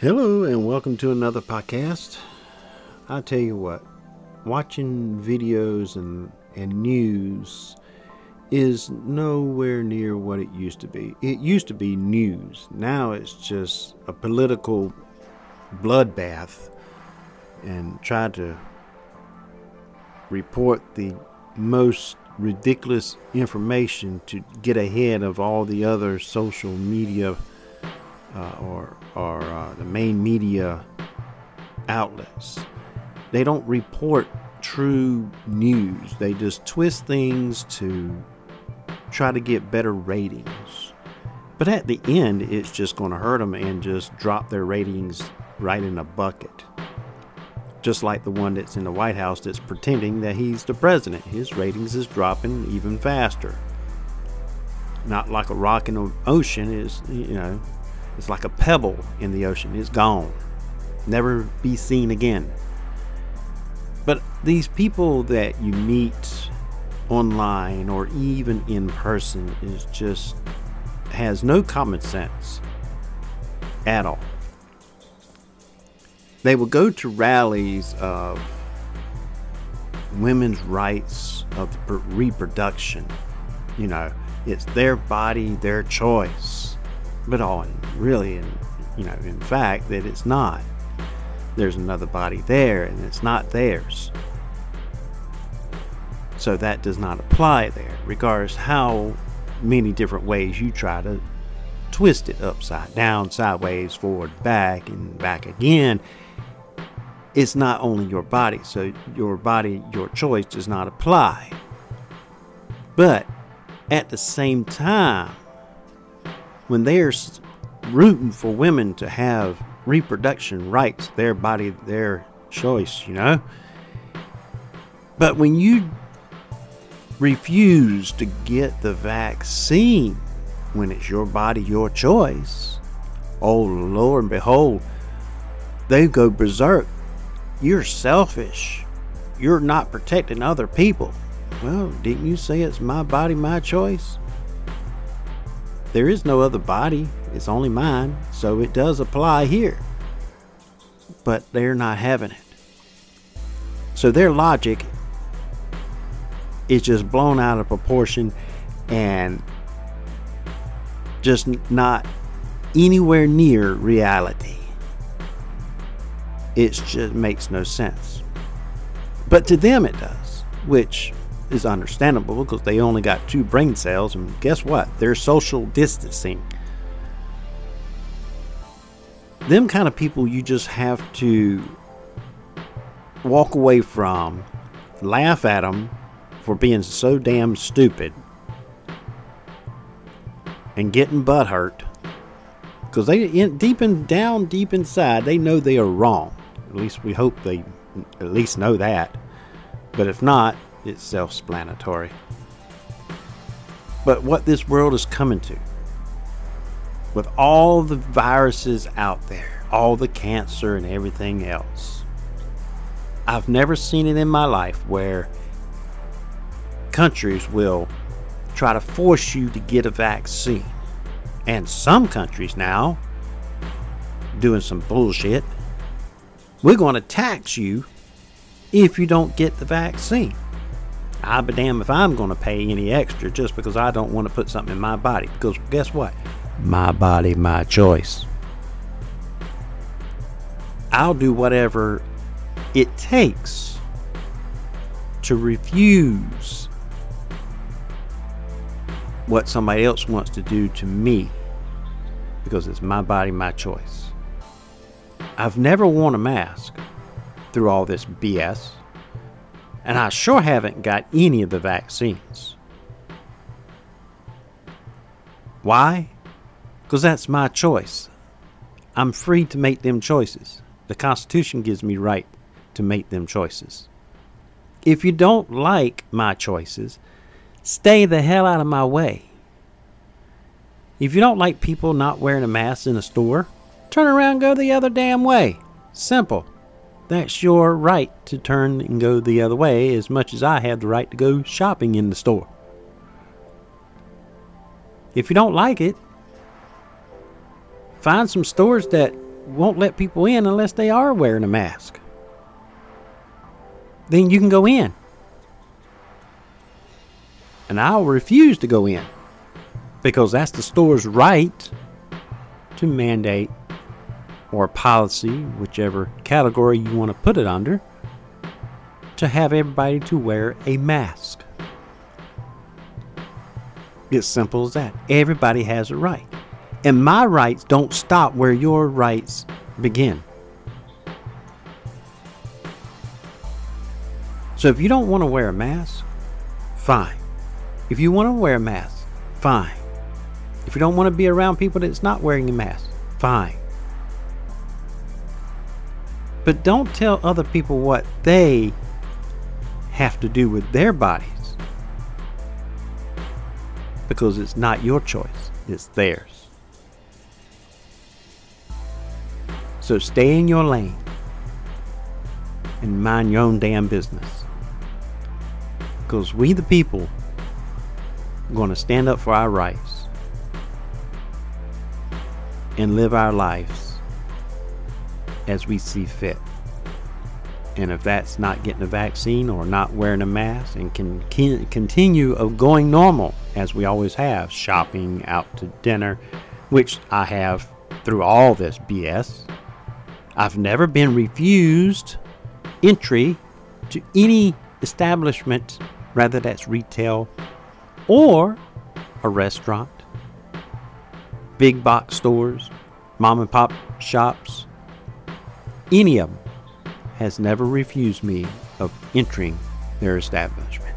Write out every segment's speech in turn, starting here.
Hello, and welcome to another podcast. I tell you what, watching videos and, and news is nowhere near what it used to be. It used to be news. Now it's just a political bloodbath and try to report the most ridiculous information to get ahead of all the other social media uh, or, or uh, the main media outlets. They don't report true news. They just twist things to try to get better ratings. But at the end, it's just going to hurt them and just drop their ratings right in a bucket. Just like the one that's in the White House that's pretending that he's the president. His ratings is dropping even faster. Not like a rock in the ocean is, you know, it's like a pebble in the ocean. It's gone. Never be seen again. But these people that you meet online or even in person is just has no common sense at all. They will go to rallies of women's rights of reproduction. You know, it's their body, their choice but all in really in you know in fact that it's not. There's another body there and it's not theirs. So that does not apply there. Regardless how many different ways you try to twist it upside down sideways forward back and back again it's not only your body. So your body your choice does not apply. But at the same time when they're rooting for women to have reproduction rights, their body, their choice, you know? But when you refuse to get the vaccine when it's your body, your choice, oh Lord and behold, they go berserk. You're selfish. You're not protecting other people. Well, didn't you say it's my body, my choice? There is no other body, it's only mine, so it does apply here. But they're not having it. So their logic is just blown out of proportion and just not anywhere near reality. It just makes no sense. But to them it does, which is understandable because they only got two brain cells, and guess what? They're social distancing. Them kind of people you just have to walk away from, laugh at them for being so damn stupid, and getting butt hurt because they in, deep in down deep inside they know they are wrong. At least we hope they at least know that. But if not, it's self explanatory. But what this world is coming to, with all the viruses out there, all the cancer and everything else, I've never seen it in my life where countries will try to force you to get a vaccine. And some countries now doing some bullshit. We're going to tax you if you don't get the vaccine. I'll be damned if I'm going to pay any extra just because I don't want to put something in my body. Because guess what? My body, my choice. I'll do whatever it takes to refuse what somebody else wants to do to me because it's my body, my choice. I've never worn a mask through all this BS. And I sure haven't got any of the vaccines. Why? Because that's my choice. I'm free to make them choices. The Constitution gives me right to make them choices. If you don't like my choices, stay the hell out of my way. If you don't like people not wearing a mask in a store, turn around and go the other damn way. Simple. That's your right to turn and go the other way as much as I have the right to go shopping in the store. If you don't like it, find some stores that won't let people in unless they are wearing a mask. Then you can go in. And I'll refuse to go in because that's the store's right to mandate or policy, whichever category you want to put it under, to have everybody to wear a mask. It's simple as that. Everybody has a right. And my rights don't stop where your rights begin. So if you don't want to wear a mask, fine. If you want to wear a mask, fine. If you don't want to be around people that's not wearing a mask, fine. But don't tell other people what they have to do with their bodies. Because it's not your choice, it's theirs. So stay in your lane and mind your own damn business. Because we, the people, are going to stand up for our rights and live our lives as we see fit. And if that's not getting a vaccine or not wearing a mask and can, continue of going normal as we always have, shopping, out to dinner, which I have through all this BS. I've never been refused entry to any establishment, rather that's retail or a restaurant, big box stores, mom and pop shops, any of them has never refused me of entering their establishment.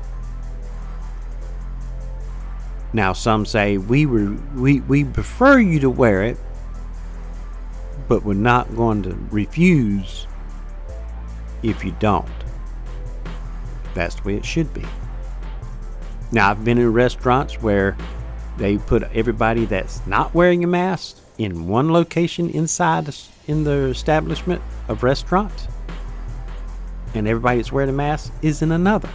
Now, some say we, we, we prefer you to wear it, but we're not going to refuse if you don't. That's the way it should be. Now, I've been in restaurants where they put everybody that's not wearing a mask in one location inside in the establishment of restaurant, and everybody that's wearing a mask is in another.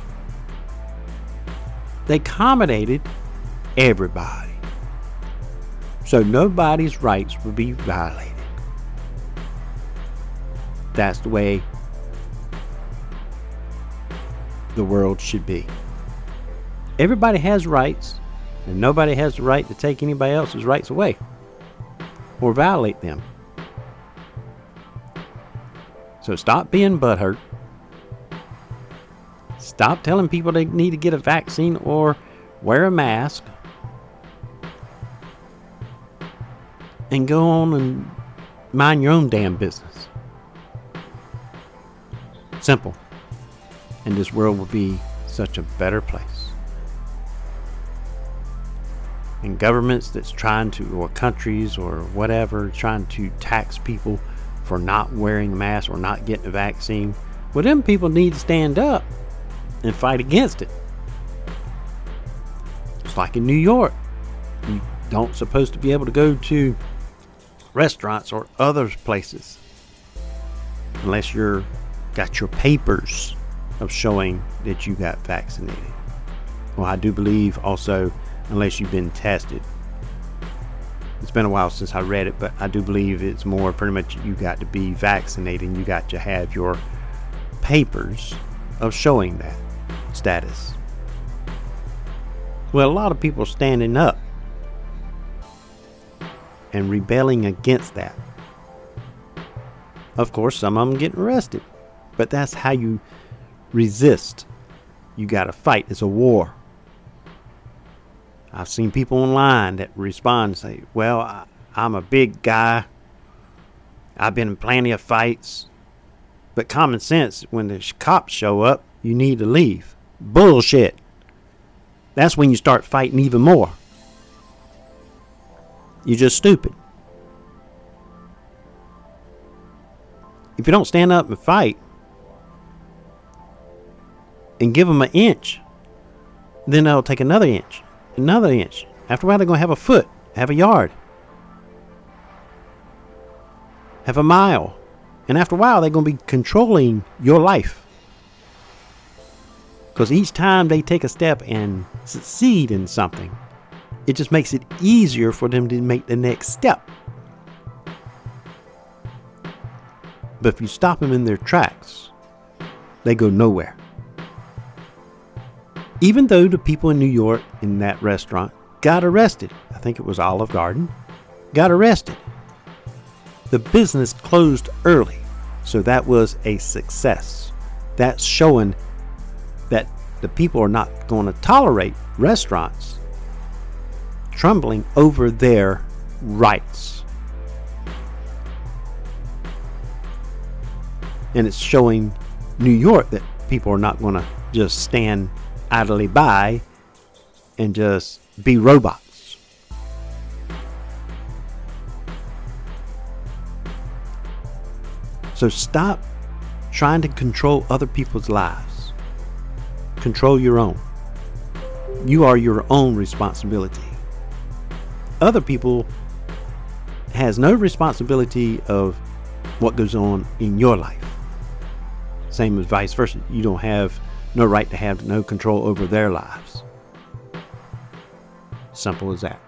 They accommodated everybody. So nobody's rights would be violated. That's the way the world should be. Everybody has rights, and nobody has the right to take anybody else's rights away or violate them. So stop being butthurt. Stop telling people they need to get a vaccine or wear a mask. And go on and mind your own damn business. Simple. And this world will be such a better place. And governments that's trying to, or countries or whatever, trying to tax people for not wearing a mask or not getting a vaccine, well, them people need to stand up and fight against it. It's like in New York. You don't supposed to be able to go to restaurants or other places unless you're got your papers of showing that you got vaccinated. Well, I do believe also unless you've been tested. It's been a while since I read it, but I do believe it's more pretty much you got to be vaccinated and you got to have your papers of showing that status. Well, a lot of people standing up and rebelling against that. Of course, some of them getting arrested, but that's how you resist. You got to fight. It's a war. I've seen people online that respond and say, Well, I, I'm a big guy. I've been in plenty of fights. But common sense, when the cops show up, you need to leave. Bullshit. That's when you start fighting even more. You're just stupid. If you don't stand up and fight and give them an inch, then they'll take another inch, another inch. After a while, they're going to have a foot, have a yard, have a mile. And after a while, they're going to be controlling your life. Because each time they take a step and succeed in something, it just makes it easier for them to make the next step. But if you stop them in their tracks, they go nowhere. Even though the people in New York in that restaurant got arrested, I think it was Olive Garden, got arrested. The business closed early, so that was a success. That's showing that the people are not going to tolerate restaurants trembling over their rights. And it's showing New York that people are not going to just stand idly by and just be robots. So stop trying to control other people's lives. Control your own. You are your own responsibility. Other people has no responsibility of what goes on in your life. Same as vice versa. You don't have no right to have no control over their lives. Simple as that.